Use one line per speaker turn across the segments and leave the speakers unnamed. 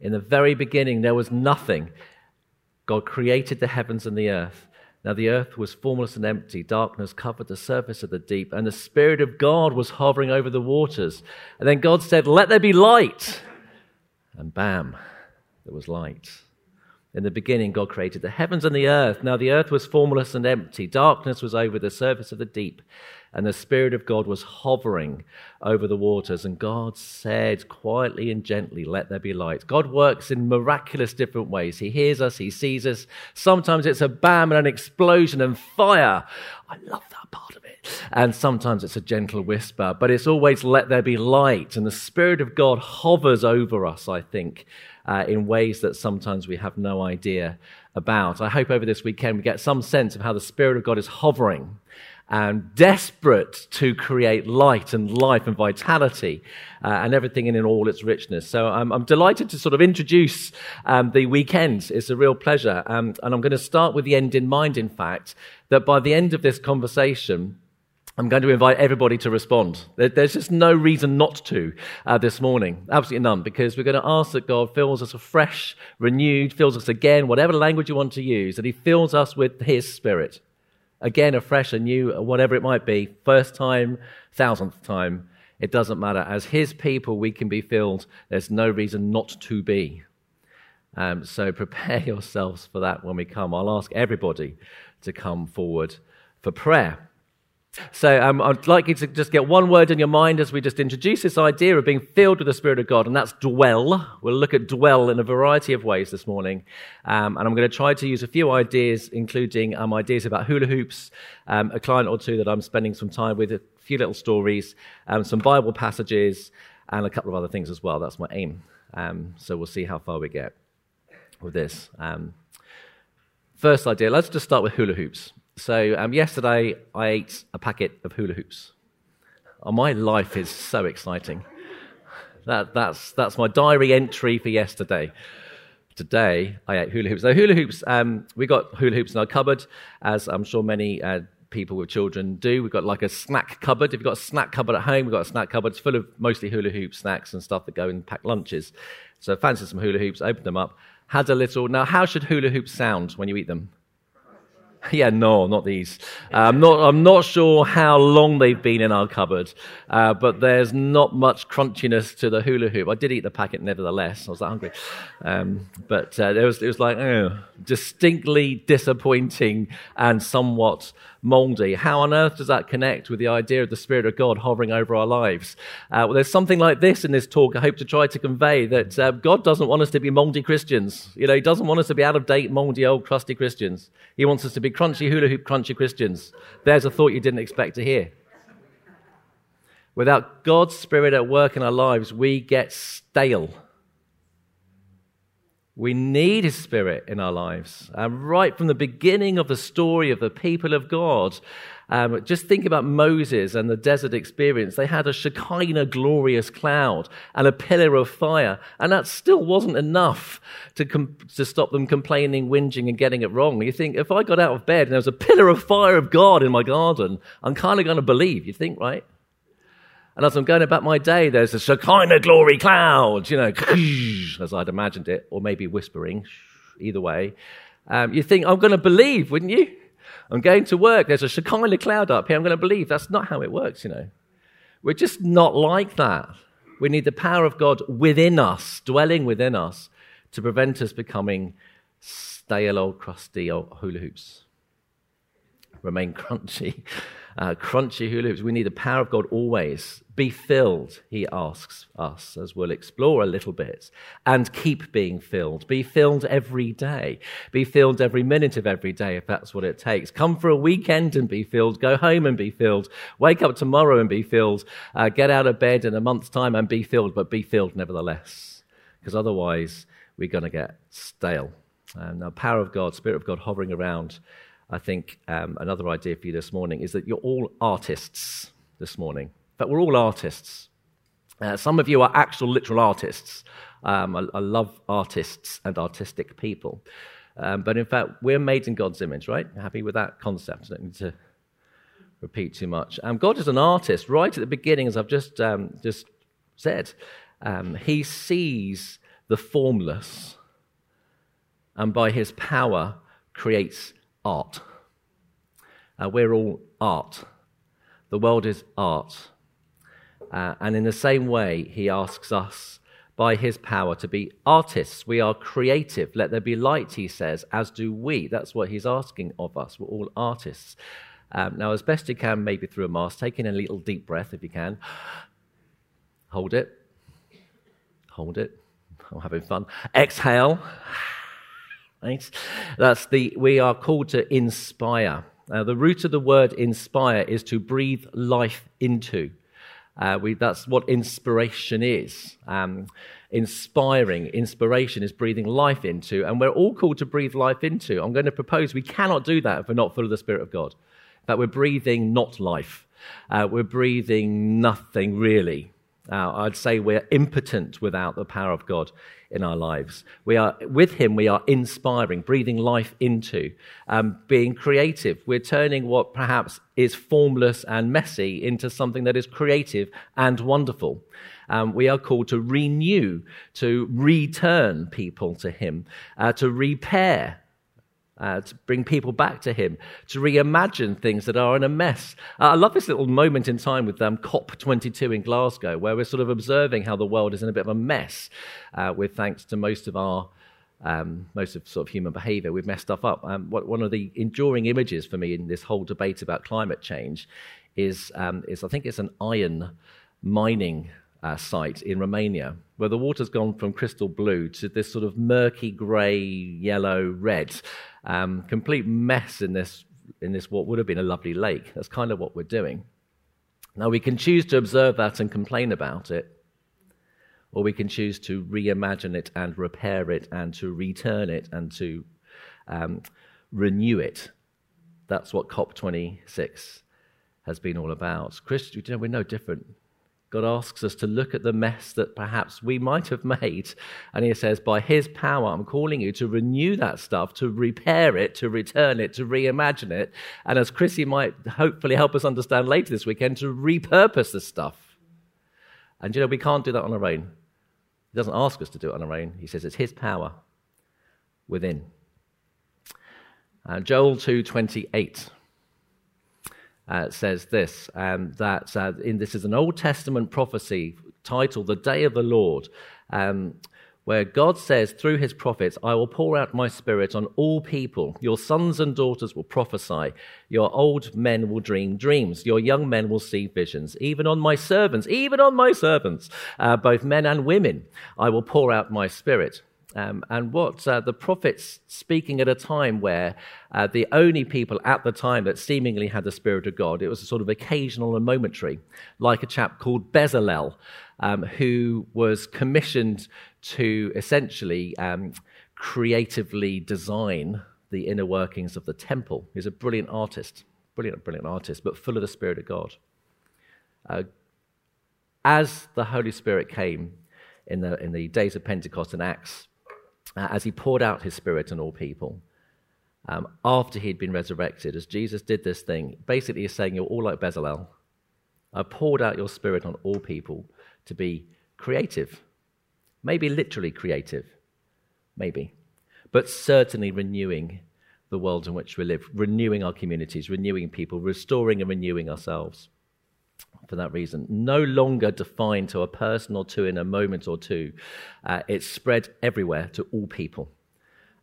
In the very beginning, there was nothing. God created the heavens and the earth. Now the earth was formless and empty, darkness covered the surface of the deep, and the Spirit of God was hovering over the waters. And then God said, Let there be light. And bam, there was light. In the beginning, God created the heavens and the earth. Now the earth was formless and empty, darkness was over the surface of the deep, and the Spirit of God was hovering over the waters. And God said quietly and gently, Let there be light. God works in miraculous different ways. He hears us, He sees us. Sometimes it's a bam and an explosion and fire. I love that part of it. And sometimes it's a gentle whisper, but it's always, Let there be light. And the Spirit of God hovers over us, I think. Uh, in ways that sometimes we have no idea about. I hope over this weekend we get some sense of how the Spirit of God is hovering and desperate to create light and life and vitality uh, and everything in, in all its richness. So I'm, I'm delighted to sort of introduce um, the weekend. It's a real pleasure. Um, and I'm going to start with the end in mind, in fact, that by the end of this conversation, I'm going to invite everybody to respond. There's just no reason not to uh, this morning. Absolutely none, because we're going to ask that God fills us afresh, renewed, fills us again, whatever language you want to use, that He fills us with His Spirit again, afresh, anew, whatever it might be, first time, thousandth time, it doesn't matter. As His people, we can be filled. There's no reason not to be. Um, so prepare yourselves for that when we come. I'll ask everybody to come forward for prayer. So um, I'd like you to just get one word in your mind as we just introduce this idea of being filled with the Spirit of God, and that's dwell. We'll look at dwell in a variety of ways this morning. Um, and I'm going to try to use a few ideas, including um, ideas about hula hoops, um, a client or two that I'm spending some time with, a few little stories, um, some Bible passages, and a couple of other things as well. That's my aim. Um, so we'll see how far we get with this. first idea, let's just start with hula hoops. So, um, yesterday I ate a packet of hula hoops. Oh, my life is so exciting. That, that's, that's my diary entry for yesterday. Today I ate hula hoops. So, hula hoops, um, we got hula hoops in our cupboard, as I'm sure many uh, people with children do. We've got like a snack cupboard. If you've got a snack cupboard at home, we've got a snack cupboard. It's full of mostly hula hoop snacks and stuff that go in packed lunches. So, fancy some hula hoops, opened them up, had a little. Now, how should hula hoops sound when you eat them? Yeah, no, not these. I'm not, I'm not sure how long they've been in our cupboard, uh, but there's not much crunchiness to the hula hoop. I did eat the packet nevertheless. I was that hungry. Um, but uh, it, was, it was like, oh, distinctly disappointing and somewhat moldy. How on earth does that connect with the idea of the Spirit of God hovering over our lives? Uh, well, there's something like this in this talk I hope to try to convey that uh, God doesn't want us to be moldy Christians. You know, He doesn't want us to be out of date, moldy, old, crusty Christians. He wants us to be crunchy, hula hoop, crunchy Christians. There's a thought you didn't expect to hear. Without God's Spirit at work in our lives, we get stale. We need His Spirit in our lives. And right from the beginning of the story of the people of God, um, just think about Moses and the desert experience. They had a Shekinah glorious cloud and a pillar of fire, and that still wasn't enough to, com- to stop them complaining, whinging, and getting it wrong. You think, if I got out of bed and there was a pillar of fire of God in my garden, I'm kind of going to believe, you think, right? And as I'm going about my day, there's a Shekinah glory cloud, you know, as I'd imagined it, or maybe whispering, either way. Um, you think, I'm going to believe, wouldn't you? I'm going to work, there's a Shekinah cloud up here, I'm going to believe. That's not how it works, you know. We're just not like that. We need the power of God within us, dwelling within us, to prevent us becoming stale old crusty old hula hoops. Remain crunchy uh, crunchy hula hoops. We need the power of God always. Be filled, he asks us, as we'll explore a little bit, and keep being filled. Be filled every day. Be filled every minute of every day, if that's what it takes. Come for a weekend and be filled. Go home and be filled. Wake up tomorrow and be filled. Uh, get out of bed in a month's time and be filled, but be filled nevertheless. Because otherwise, we're going to get stale. And the power of God, Spirit of God hovering around I think um, another idea for you this morning is that you're all artists this morning. In fact, we're all artists. Uh, some of you are actual, literal artists. Um, I, I, love artists and artistic people. Um, but in fact, we're made in God's image, right? Happy with that concept? Don't need to repeat too much. Um, God is an artist right at the beginning, as I've just, um, just said. Um, he sees the formless, and by his power creates art. Uh, we're all art. The world is art. Uh, and in the same way, he asks us by his power to be artists. We are creative. Let there be light, he says, as do we. That's what he's asking of us. We're all artists. Um, now, as best you can, maybe through a mask, take in a little deep breath if you can. Hold it. Hold it. I'm having fun. Exhale. Right? That's the, we are called to inspire. Uh, the root of the word inspire is to breathe life into. Uh, we, that's what inspiration is. Um, inspiring, inspiration is breathing life into, and we're all called to breathe life into. I'm going to propose we cannot do that if we're not full of the Spirit of God. That we're breathing not life. Uh, we're breathing nothing really. I'd say we're impotent without the power of God in our lives. We are with Him. We are inspiring, breathing life into, um, being creative. We're turning what perhaps is formless and messy into something that is creative and wonderful. Um, we are called to renew, to return people to Him, uh, to repair uh, to bring people back to Him, to reimagine things that are in a mess. Uh, I love this little moment in time with um, COP22 in Glasgow, where we're sort of observing how the world is in a bit of a mess, uh, with thanks to most of our um, most of sort of human behavior. We've messed stuff up. Um, what, one of the enduring images for me in this whole debate about climate change is, um, is I think it's an iron mining uh, site in Romania, where the water's gone from crystal blue to this sort of murky grey, yellow, red, um, complete mess in this, in this what would have been a lovely lake. That's kind of what we're doing. Now, we can choose to observe that and complain about it, or we can choose to reimagine it and repair it and to return it and to um, renew it. That's what COP26 has been all about. Christians, you know, we're no different. God asks us to look at the mess that perhaps we might have made. And He says, By His power, I'm calling you to renew that stuff, to repair it, to return it, to reimagine it. And as Chrissy might hopefully help us understand later this weekend, to repurpose the stuff. And you know, we can't do that on our own. He doesn't ask us to do it on our own. He says it's His power within. Uh, Joel 2:28 uh, says this um, that uh, in, this is an Old Testament prophecy titled The Day of the Lord, um, where God says through his prophets, I will pour out my spirit on all people. Your sons and daughters will prophesy. Your old men will dream dreams. Your young men will see visions. Even on my servants, even on my servants, uh, both men and women, I will pour out my spirit. Um, and what uh, the prophets speaking at a time where uh, the only people at the time that seemingly had the Spirit of God, it was a sort of occasional and momentary, like a chap called Bezalel, um, who was commissioned to essentially um, creatively design the inner workings of the temple. He's a brilliant artist, brilliant, brilliant artist, but full of the Spirit of God. Uh, as the Holy Spirit came in the, in the days of Pentecost and Acts, uh, as he poured out his spirit on all people um, after he'd been resurrected, as Jesus did this thing, basically he's saying, You're all like Bezalel. I poured out your spirit on all people to be creative. Maybe literally creative, maybe, but certainly renewing the world in which we live, renewing our communities, renewing people, restoring and renewing ourselves for that reason. No longer defined to a person or two in a moment or two. Uh, it's spread everywhere to all people.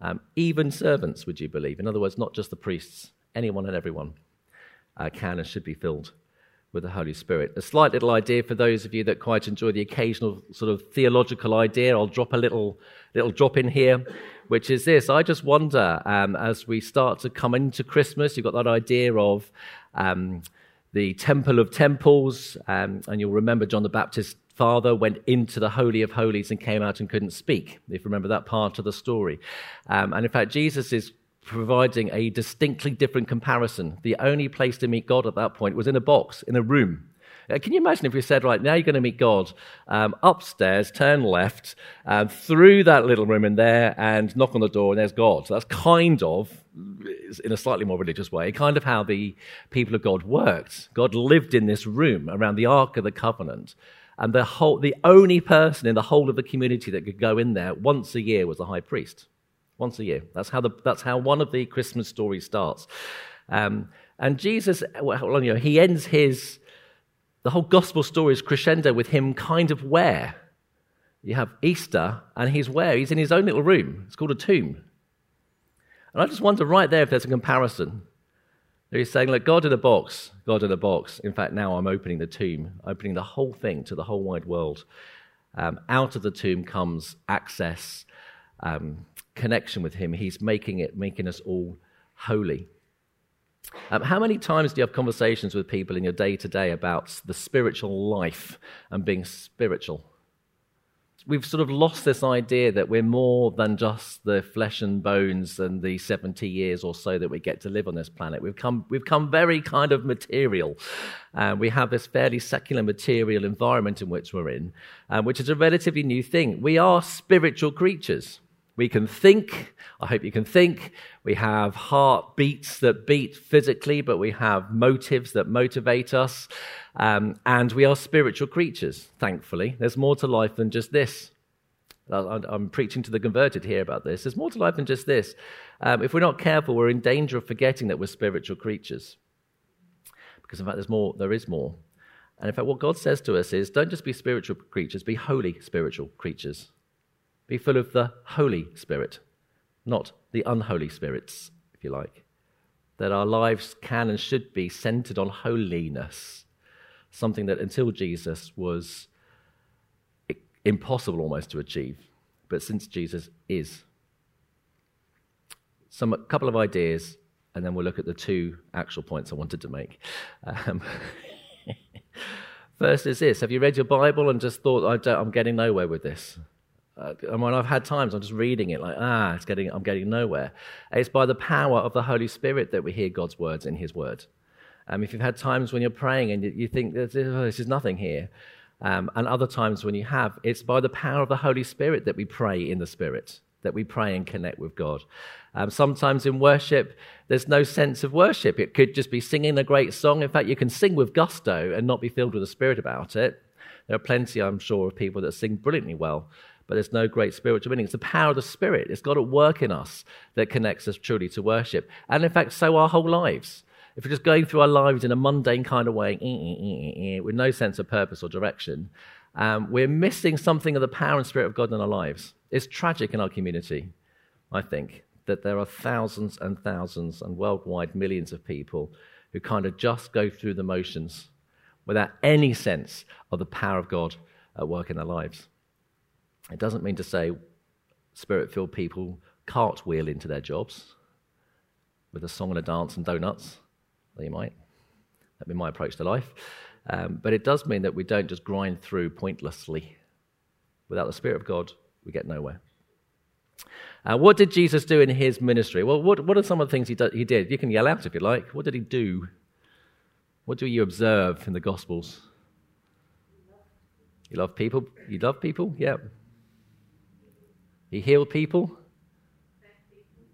Um, even servants, would you believe? In other words, not just the priests, anyone and everyone uh, can and should be filled with the Holy Spirit. A slight little idea for those of you that quite enjoy the occasional sort of theological idea. I'll drop a little, little drop in here, which is this. I just wonder, um, as we start to come into Christmas, you've got that idea of. Um, the Temple of Temples, um, and you'll remember John the Baptist's father went into the Holy of Holies and came out and couldn't speak, if you remember that part of the story. Um, and in fact, Jesus is providing a distinctly different comparison. The only place to meet God at that point was in a box, in a room. Uh, can you imagine if we said, right, now you're going to meet God um, upstairs, turn left, um, through that little room in there, and knock on the door, and there's God. So that's kind of, in a slightly more religious way, kind of how the people of God worked. God lived in this room around the Ark of the Covenant. And the, whole, the only person in the whole of the community that could go in there once a year was the high priest. Once a year. That's how, the, that's how one of the Christmas stories starts. Um, and Jesus, well, you know, he ends his, the whole gospel story is crescendo with him kind of where? You have Easter, and he's where? He's in his own little room. It's called a tomb. And I just wonder right there if there's a comparison. He's saying, look, God in a box, God in a box. In fact, now I'm opening the tomb, opening the whole thing to the whole wide world. Um, out of the tomb comes access, um, connection with Him. He's making it, making us all holy. Um, how many times do you have conversations with people in your day to day about the spiritual life and being spiritual? We've sort of lost this idea that we're more than just the flesh and bones and the 70 years or so that we get to live on this planet. We've come, we've come very kind of material. Uh, we have this fairly secular material environment in which we're in, uh, which is a relatively new thing. We are spiritual creatures. We can think. I hope you can think. We have heartbeats that beat physically, but we have motives that motivate us. Um, and we are spiritual creatures, thankfully. There's more to life than just this. I'm preaching to the converted here about this. There's more to life than just this. Um, if we're not careful, we're in danger of forgetting that we're spiritual creatures. Because, in fact, there's more, there is more. And in fact, what God says to us is don't just be spiritual creatures, be holy spiritual creatures. Be full of the Holy Spirit, not the unholy spirits, if you like. That our lives can and should be centered on holiness, something that until Jesus was impossible almost to achieve, but since Jesus is. Some, a couple of ideas, and then we'll look at the two actual points I wanted to make. Um, First is this Have you read your Bible and just thought, I'm getting nowhere with this? Uh, and when I've had times, I'm just reading it like, ah, it's getting, I'm getting nowhere. It's by the power of the Holy Spirit that we hear God's words in His Word. Um, if you've had times when you're praying and you, you think, oh, this is nothing here, um, and other times when you have, it's by the power of the Holy Spirit that we pray in the Spirit, that we pray and connect with God. Um, sometimes in worship, there's no sense of worship. It could just be singing a great song. In fact, you can sing with gusto and not be filled with the Spirit about it. There are plenty, I'm sure, of people that sing brilliantly well, but there's no great spiritual meaning. It's the power of the Spirit. It's got to work in us that connects us truly to worship. And in fact, so our whole lives. If we're just going through our lives in a mundane kind of way, eh, eh, eh, with no sense of purpose or direction, um, we're missing something of the power and spirit of God in our lives. It's tragic in our community, I think, that there are thousands and thousands and worldwide millions of people who kind of just go through the motions without any sense of the power of God at work in their lives. It doesn't mean to say spirit filled people cartwheel into their jobs with a song and a dance and donuts. They might. That'd be my approach to life. Um, but it does mean that we don't just grind through pointlessly. Without the Spirit of God, we get nowhere. Uh, what did Jesus do in his ministry? Well, what, what are some of the things he, do, he did? You can yell out if you like. What did he do? What do you observe in the Gospels? You love people? You love people? Yeah. He healed people,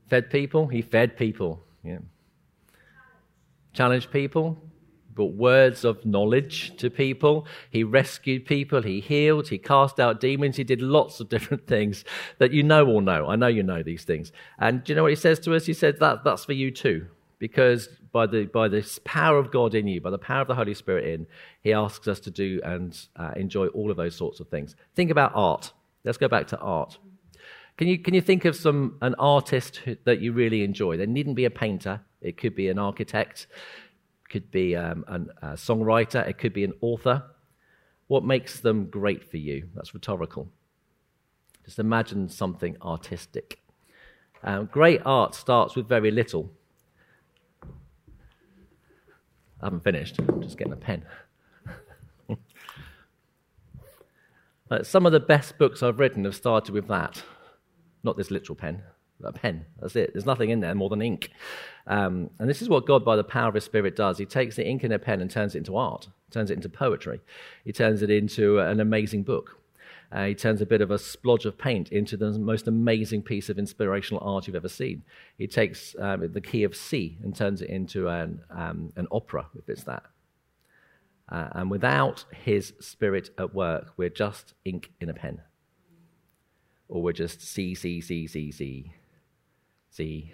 fed people. He fed people. Yeah. Challenged people, brought words of knowledge to people. He rescued people. He healed. He cast out demons. He did lots of different things that you know or know. I know you know these things. And do you know what he says to us? He said that that's for you too. Because by the by this power of God in you, by the power of the Holy Spirit in, He asks us to do and uh, enjoy all of those sorts of things. Think about art. Let's go back to art. Can you, can you think of some, an artist who, that you really enjoy? There needn't be a painter. It could be an architect, could be um, an, a songwriter, it could be an author. What makes them great for you? That's rhetorical. Just imagine something artistic. Um, great art starts with very little. I haven't finished. I'm just getting a pen. some of the best books I've written have started with that. Not this literal pen, a pen. That's it. There's nothing in there more than ink. Um, and this is what God, by the power of His Spirit, does. He takes the ink in a pen and turns it into art, turns it into poetry. He turns it into an amazing book. Uh, he turns a bit of a splodge of paint into the most amazing piece of inspirational art you've ever seen. He takes um, the key of C and turns it into an, um, an opera, if it's that. Uh, and without His Spirit at work, we're just ink in a pen. Or we're just C, C, C, C, C, C,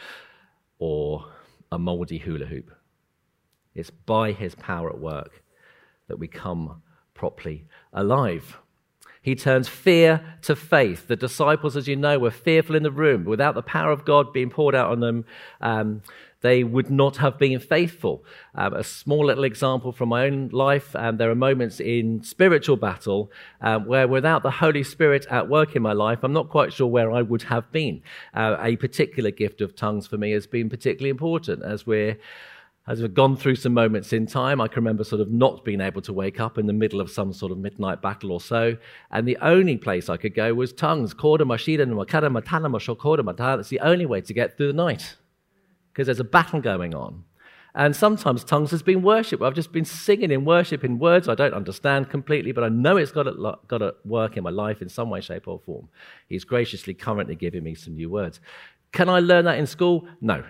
or a moldy hula hoop. It's by His power at work that we come properly alive. He turns fear to faith. The disciples, as you know, were fearful in the room. Without the power of God being poured out on them, um, they would not have been faithful. Um, a small little example from my own life um, there are moments in spiritual battle um, where, without the Holy Spirit at work in my life, I'm not quite sure where I would have been. Uh, a particular gift of tongues for me has been particularly important as we're as we've gone through some moments in time, I can remember sort of not being able to wake up in the middle of some sort of midnight battle or so. And the only place I could go was tongues. That's the only way to get through the night because there's a battle going on. And sometimes tongues has been worship. I've just been singing in worship in words I don't understand completely, but I know it's got to, got to work in my life in some way, shape, or form. He's graciously currently giving me some new words. Can I learn that in school? No.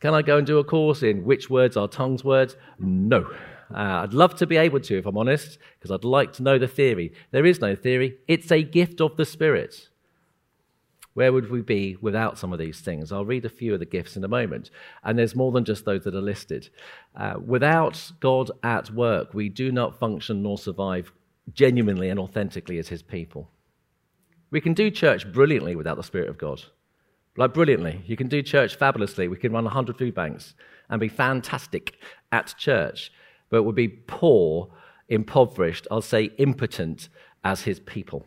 Can I go and do a course in which words are tongues words? No. Uh, I'd love to be able to, if I'm honest, because I'd like to know the theory. There is no theory, it's a gift of the Spirit. Where would we be without some of these things? I'll read a few of the gifts in a moment. And there's more than just those that are listed. Uh, without God at work, we do not function nor survive genuinely and authentically as His people. We can do church brilliantly without the Spirit of God. Like, brilliantly. You can do church fabulously. We can run 100 food banks and be fantastic at church, but we'll be poor, impoverished, I'll say impotent as his people.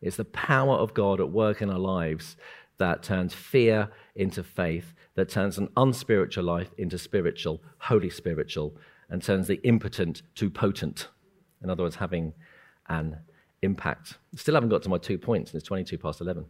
It's the power of God at work in our lives that turns fear into faith, that turns an unspiritual life into spiritual, holy spiritual, and turns the impotent to potent. In other words, having an impact. Still haven't got to my two points, and it's 22 past 11.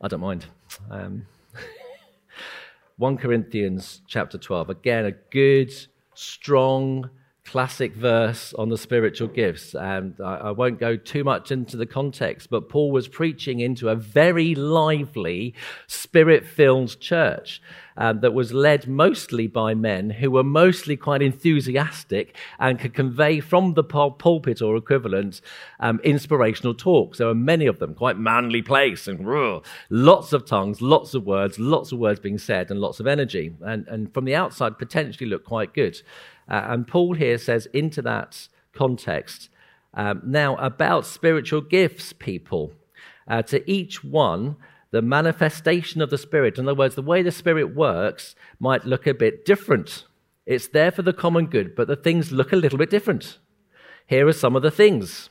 I don't mind. Um, 1 Corinthians chapter 12. Again, a good, strong, classic verse on the spiritual gifts. And I, I, won't go too much into the context, but Paul was preaching into a very lively, spirit filled church um, that was led mostly by men who were mostly quite enthusiastic and could convey from the pulpit or equivalent um, inspirational talks. There were many of them, quite manly place, and lots of tongues, lots of words, lots of words being said, and lots of energy. And, and from the outside, potentially looked quite good. Uh, and Paul here says, into that context, um, now about spiritual gifts, people. Uh, to each one, the manifestation of the Spirit, in other words, the way the Spirit works, might look a bit different. It's there for the common good, but the things look a little bit different. Here are some of the things.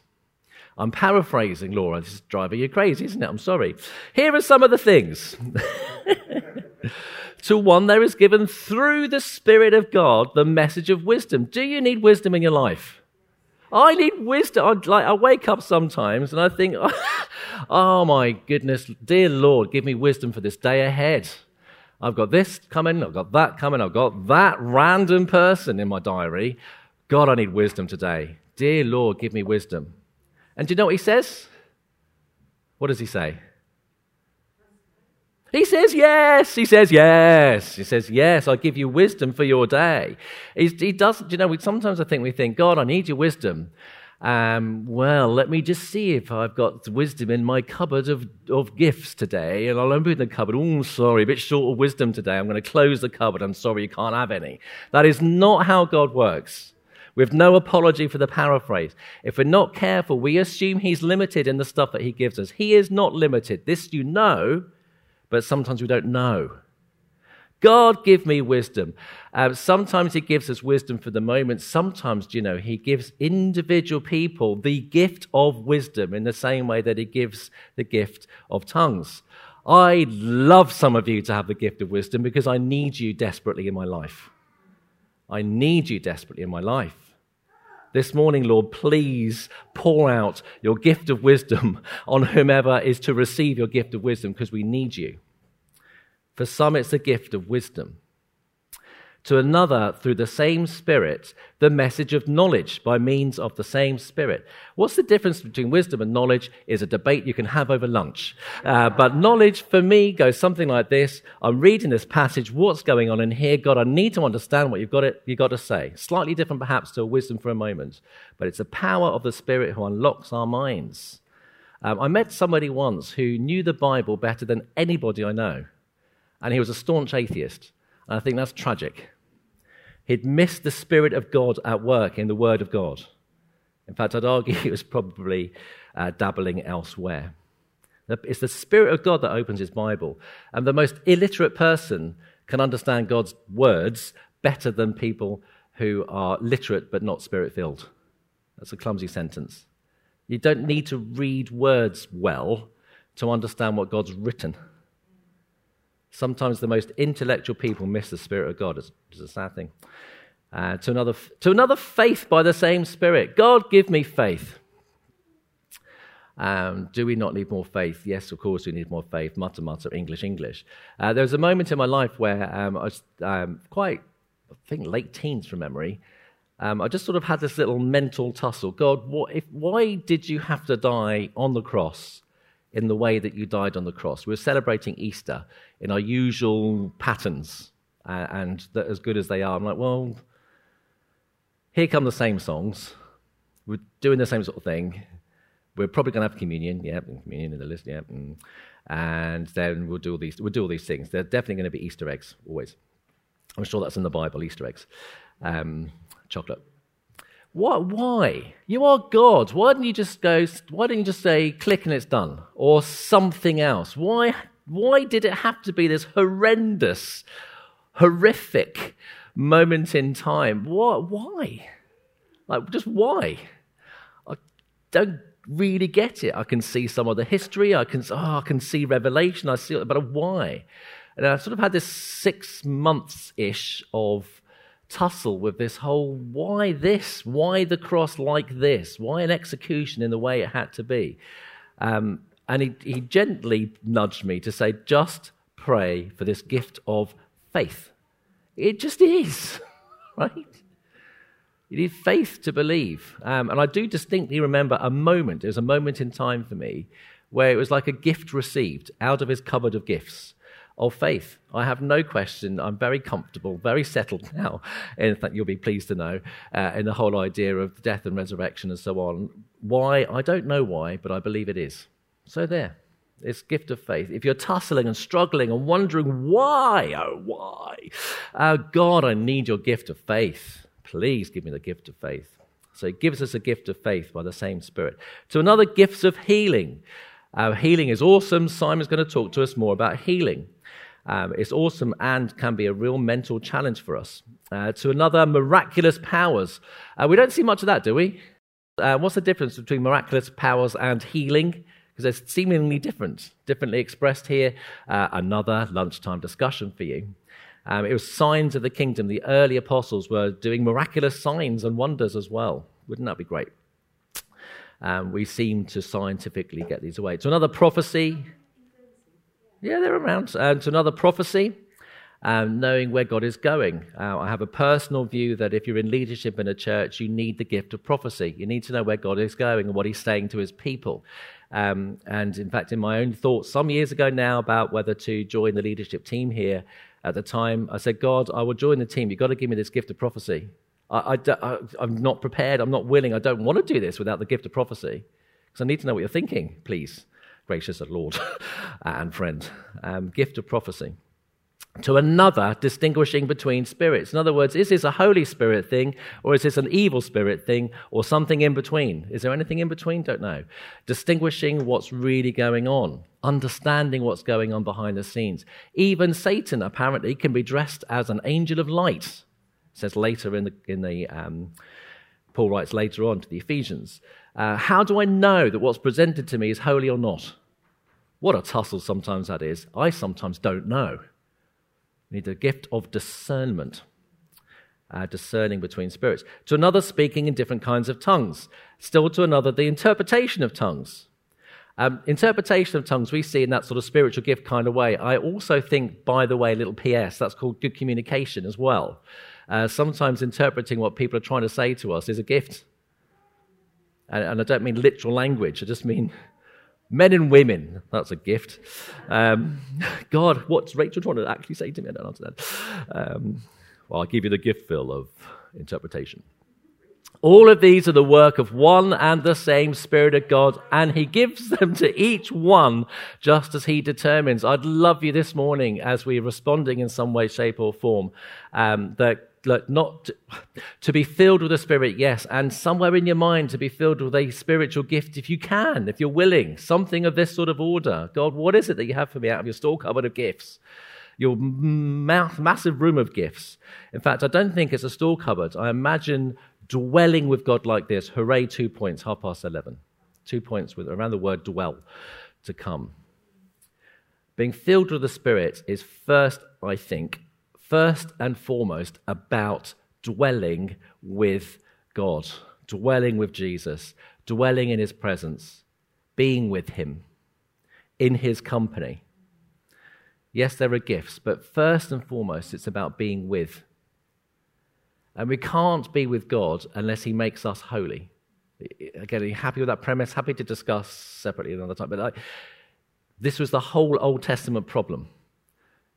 I'm paraphrasing, Laura. This is driving you crazy, isn't it? I'm sorry. Here are some of the things. to one, there is given through the Spirit of God the message of wisdom. Do you need wisdom in your life? I need wisdom. I, like, I wake up sometimes and I think, oh my goodness, dear Lord, give me wisdom for this day ahead. I've got this coming, I've got that coming, I've got that random person in my diary. God, I need wisdom today. Dear Lord, give me wisdom. And do you know what he says? What does he say? He says yes. He says yes. He says yes. I give you wisdom for your day. He's, he doesn't, You know, sometimes I think we think, God, I need your wisdom. Um, well, let me just see if I've got wisdom in my cupboard of, of gifts today. And I'll open the cupboard. Oh, sorry, a bit short of wisdom today. I'm going to close the cupboard. I'm sorry, you can't have any. That is not how God works. With no apology for the paraphrase. If we're not careful, we assume He's limited in the stuff that He gives us. He is not limited. This you know but sometimes we don't know. God, give me wisdom. Uh, sometimes He gives us wisdom for the moment. Sometimes, you know, He gives individual people the gift of wisdom in the same way that He gives the gift of tongues. I love some of you to have the gift of wisdom because I need you desperately in my life. I need you desperately in my life. This morning, Lord, please pour out your gift of wisdom on whomever is to receive your gift of wisdom because we need you. For some, it's the gift of wisdom. To another through the same Spirit the message of knowledge by means of the same Spirit. What's the difference between wisdom and knowledge is a debate you can have over lunch. Uh, but knowledge for me goes something like this I'm reading this passage, what's going on in here? God, I need to understand what you've got, it, you've got to say. Slightly different perhaps to wisdom for a moment, but it's the power of the Spirit who unlocks our minds. Um, I met somebody once who knew the Bible better than anybody I know, and he was a staunch atheist. And I think that's tragic. He'd missed the Spirit of God at work in the Word of God. In fact, I'd argue he was probably uh, dabbling elsewhere. It's the Spirit of God that opens his Bible. And the most illiterate person can understand God's words better than people who are literate but not spirit filled. That's a clumsy sentence. You don't need to read words well to understand what God's written. Sometimes the most intellectual people miss the Spirit of God. It's, a sad thing. Uh, to, another, to another faith by the same Spirit. God, give me faith. Um, do we not need more faith? Yes, of course, we need more faith. Mutter, mutter, English, English. Uh, there was a moment in my life where um, I was um, quite, I think, late teens from memory. Um, I just sort of had this little mental tussle. God, what if, why did you have to die on the cross in the way that you died on the cross? We're celebrating Easter in our usual patterns, uh, and as good as they are, I'm like, well, here come the same songs. We're doing the same sort of thing. We're probably going to have communion, yeah, communion in the list, yeah, mm. and then we'll do all these. We'll do all these things. They're definitely going to be Easter eggs, always. I'm sure that's in the Bible, Easter eggs, um, chocolate. What? Why? You are God. Why didn't you just go? Why didn't you just say click and it's done, or something else? Why why did it have to be this horrendous, horrific moment in time? What, why? Like, just why? I don't really get it. I can see some of the history. I can, oh, I can see Revelation. I see, but why? And I sort of had this six months ish of tussle with this whole why this? Why the cross like this? Why an execution in the way it had to be? Um, and he, he gently nudged me to say, just pray for this gift of faith. It just is, right? You need faith to believe. Um, and I do distinctly remember a moment, it was a moment in time for me, where it was like a gift received out of his cupboard of gifts of faith. I have no question. I'm very comfortable, very settled now. In fact, you'll be pleased to know uh, in the whole idea of death and resurrection and so on. Why? I don't know why, but I believe it is. So there, it's gift of faith. If you're tussling and struggling and wondering why, oh why, oh God, I need your gift of faith. Please give me the gift of faith. So he gives us a gift of faith by the same Spirit. To another, gifts of healing. Uh, healing is awesome. Simon's going to talk to us more about healing. Um, it's awesome and can be a real mental challenge for us. Uh, to another, miraculous powers. Uh, we don't see much of that, do we? Uh, what's the difference between miraculous powers and healing? because they're seemingly different, differently expressed here. Uh, another lunchtime discussion for you. Um, it was signs of the kingdom. The early apostles were doing miraculous signs and wonders as well. Wouldn't that be great? Um, we seem to scientifically get these away. To another prophecy. Yeah, they're around. To another prophecy. Um, knowing where God is going. Uh, I have a personal view that if you're in leadership in a church, you need the gift of prophecy. You need to know where God is going and what He's saying to His people. Um, and in fact, in my own thoughts some years ago now about whether to join the leadership team here, at the time I said, God, I will join the team. You've got to give me this gift of prophecy. I, am not prepared. I'm not willing. I don't want to do this without the gift of prophecy because I need to know what you're thinking, please, gracious Lord and friend. Um, gift of prophecy to another, distinguishing between spirits. In other words, is this a Holy Spirit thing, or is this an evil spirit thing, or something in between? Is there anything in between? Don't know. Distinguishing what's really going on, understanding what's going on behind the scenes. Even Satan, apparently, can be dressed as an angel of light. Says later in the, in the um, Paul writes later on to the Ephesians. Uh, how do I know that what's presented to me is holy or not? What a tussle sometimes that is. I sometimes don't know. We need the gift of discernment, uh, discerning between spirits. To another, speaking in different kinds of tongues. Still to another, the interpretation of tongues. Um, interpretation of tongues we see in that sort of spiritual gift kind of way. I also think, by the way, little PS, that's called good communication as well. Uh, sometimes interpreting what people are trying to say to us is a gift. And, and I don't mean literal language, I just mean men and women. That's a gift. Um, God, what's Rachel trying to actually say to me? I don't understand. Um, well, I'll give you the gift, Phil, of interpretation. All of these are the work of one and the same Spirit of God, and He gives them to each one just as He determines. I'd love you this morning as we're responding in some way, shape, or form um, that like not to, to, be filled with the Spirit, yes, and somewhere in your mind to be filled with a spiritual gift if you can, if you're willing, something of this sort of order. God, what is it that you have for me out of your store cupboard of gifts? Your ma- massive room of gifts. In fact, I don't think it's a store cupboard. I imagine dwelling with God like this. Hooray, two points, half past 11. Two points with, around the word dwell to come. Being filled with the Spirit is first, I think, first and foremost about dwelling with God, dwelling with Jesus, dwelling in his presence, being with him, in his company. Yes, there are gifts, but first and foremost, it's about being with. And we can't be with God unless he makes us holy. Again, are you happy with that premise? Happy to discuss separately another time. But this was the whole Old Testament problem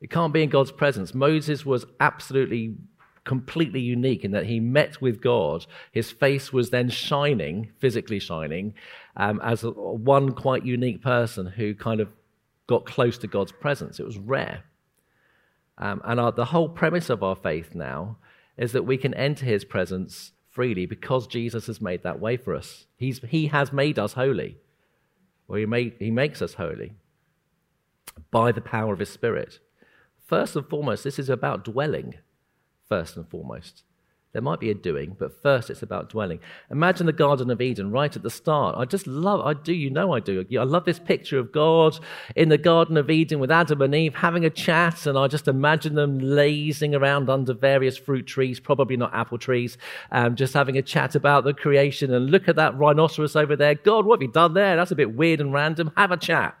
it can't be in God's presence. Moses was absolutely, completely unique in that he met with God. His face was then shining, physically shining, um, as a, one quite unique person who kind of got close to God's presence. It was rare. Um, and our, the whole premise of our faith now is that we can enter his presence freely because Jesus has made that way for us. He's, he has made us holy, or he, made, he makes us holy by the power of his Spirit. First and foremost, this is about dwelling, first and foremost. There might be a doing, but first it's about dwelling. Imagine the Garden of Eden right at the start. I just love, I do, you know I do. I love this picture of God in the Garden of Eden with Adam and Eve having a chat, and I just imagine them lazing around under various fruit trees, probably not apple trees, um, just having a chat about the creation. And look at that rhinoceros over there. God, what have you done there? That's a bit weird and random. Have a chat.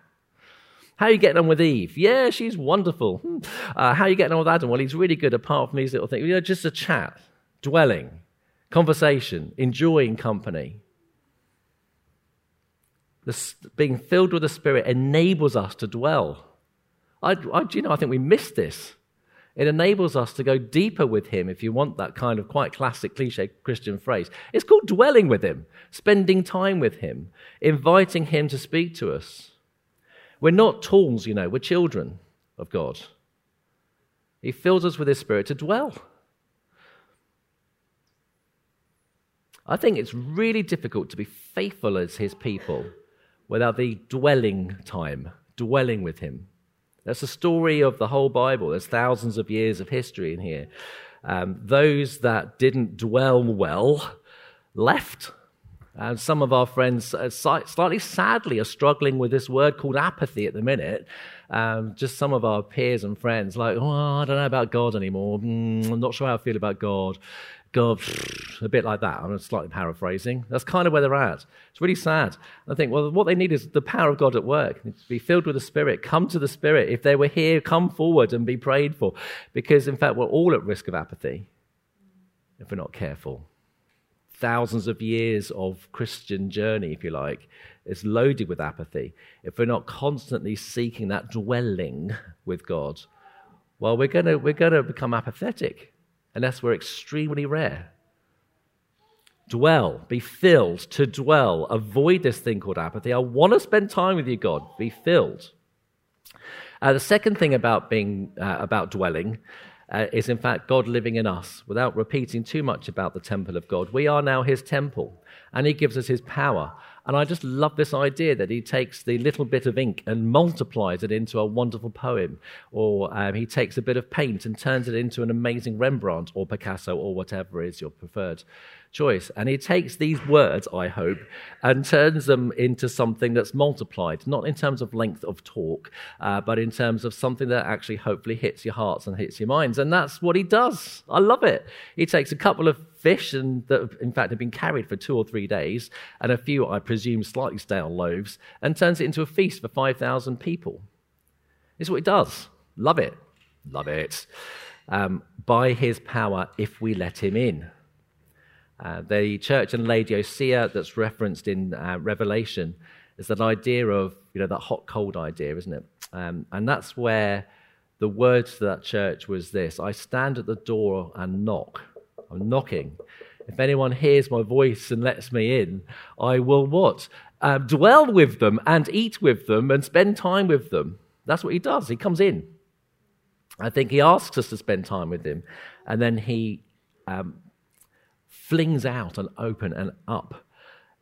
How are you getting on with Eve? Yeah, she's wonderful. Hmm. Uh, how are you getting on with Adam? Well, he's really good apart from these little things. You know, just a chat, dwelling, conversation, enjoying company. The, being filled with the Spirit enables us to dwell. I, I, you know, I think we miss this. It enables us to go deeper with Him, if you want that kind of quite classic cliche Christian phrase. It's called dwelling with Him, spending time with Him, inviting Him to speak to us. We're not tools, you know, we're children of God. He fills us with His Spirit to dwell. I think it's really difficult to be faithful as His people without the dwelling time, dwelling with Him. That's the story of the whole Bible. There's thousands of years of history in here. Um, those that didn't dwell well left and some of our friends, uh, slightly sadly, are struggling with this word called apathy at the minute. Um, just some of our peers and friends, like, oh, I don't know about God anymore. Mm, I'm not sure how I feel about God. God, a bit like that. I'm slightly paraphrasing. That's kind of where they're at. It's really sad. I think, well, what they need is the power of God at work. To be filled with the Spirit. Come to the Spirit. If they were here, come forward and be prayed for. Because, in fact, we're all at risk of apathy if we're not careful thousands of years of Christian journey, if you like, is loaded with apathy. If we're not constantly seeking that dwelling with God, well, we're going we're going to become apathetic unless we're extremely rare. Dwell, be filled, to dwell. Avoid this thing called apathy. I want to spend time with you, God. Be filled. Uh, the second thing about being uh, about dwelling uh, is in fact God living in us. Without repeating too much about the temple of God, we are now his temple, and he gives us his power. And I just love this idea that he takes the little bit of ink and multiplies it into a wonderful poem, or um, he takes a bit of paint and turns it into an amazing Rembrandt or Picasso or whatever is your preferred choice. And he takes these words, I hope, and turns them into something that's multiplied, not in terms of length of talk, uh, but in terms of something that actually hopefully hits your hearts and hits your minds. And that's what he does. I love it. He takes a couple of fish and that in fact have been carried for two or three days and a few i presume slightly stale loaves and turns it into a feast for 5000 people this is what he does love it love it um, by his power if we let him in uh, the church in Laodicea that's referenced in uh, Revelation is that idea of, you know, that hot cold idea, isn't it? Um, and that's where the words to that church was this I stand at the door and knock. I'm knocking. If anyone hears my voice and lets me in, I will what? Uh, dwell with them and eat with them and spend time with them. That's what he does. He comes in. I think he asks us to spend time with him, and then he um, flings out and open and up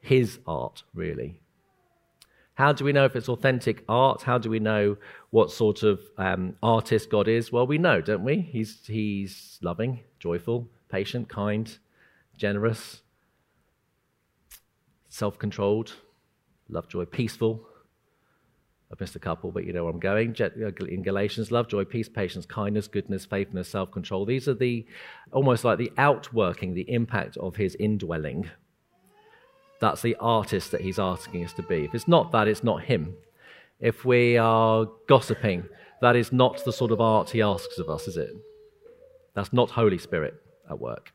his art, really. How do we know if it's authentic art? How do we know what sort of um, artist God is? Well, we know, don't we? He's, he's loving, joyful, patient, kind, generous, self controlled, love, joy, peaceful. I've missed a couple, but you know where I'm going. Uh, in Galatians, love, joy, peace, patience, kindness, goodness, faithfulness, self control. These are the almost like the outworking, the impact of his indwelling. That's the artist that he's asking us to be. If it's not that, it's not him. If we are gossiping, that is not the sort of art he asks of us, is it? That's not Holy Spirit at work.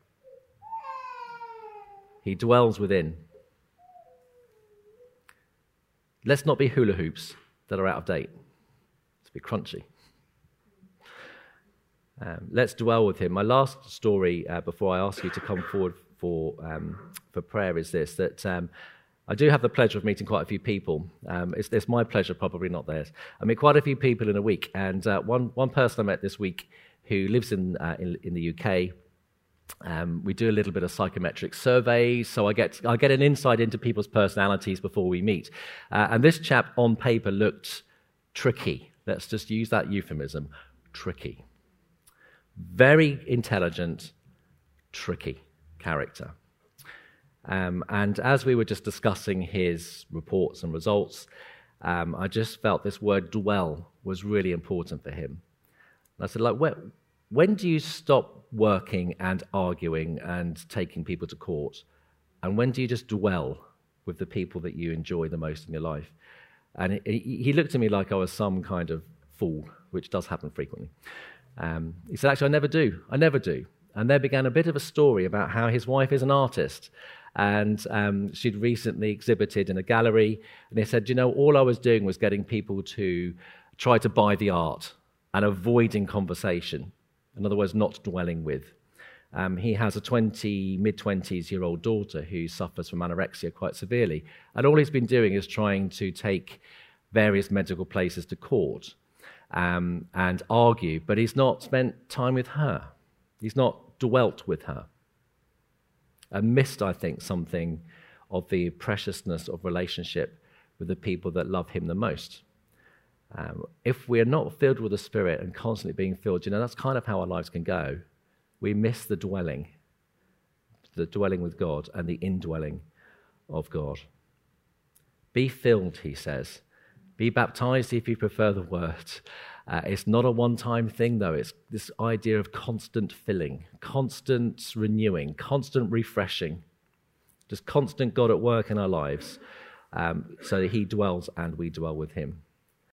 He dwells within. Let's not be hula hoops that are out of date. Let's be crunchy. Um, let's dwell with him. My last story uh, before I ask you to come forward for, um, for prayer is this that um, I do have the pleasure of meeting quite a few people. Um, it's, it's, my pleasure, probably not theirs. I meet quite a few people in a week, and uh, one, one person I met this week who lives in, uh, in, in, the UK. Um, we do a little bit of psychometric surveys, so I get, I get an insight into people's personalities before we meet. Uh, and this chap on paper looked tricky. Let's just use that euphemism tricky. Very intelligent, tricky character. Um, and as we were just discussing his reports and results, um, I just felt this word dwell was really important for him. And I said, like, when, when do you stop working and arguing and taking people to court? And when do you just dwell with the people that you enjoy the most in your life? And he, looked at me like I was some kind of fool, which does happen frequently. Um, he said, Actually, I never do. I never do. And there began a bit of a story about how his wife is an artist. And um, she'd recently exhibited in a gallery. And he said, You know, all I was doing was getting people to try to buy the art and avoiding conversation. In other words, not dwelling with. Um, he has a 20, mid 20s year old daughter who suffers from anorexia quite severely. And all he's been doing is trying to take various medical places to court um, and argue, but he's not spent time with her. He's not dwelt with her. And missed, I think, something of the preciousness of relationship with the people that love him the most. Um, if we're not filled with the Spirit and constantly being filled, you know, that's kind of how our lives can go. We miss the dwelling, the dwelling with God and the indwelling of God. Be filled, he says. Be baptized if you prefer the word. Uh, it's not a one time thing, though. It's this idea of constant filling, constant renewing, constant refreshing, just constant God at work in our lives um, so that He dwells and we dwell with Him.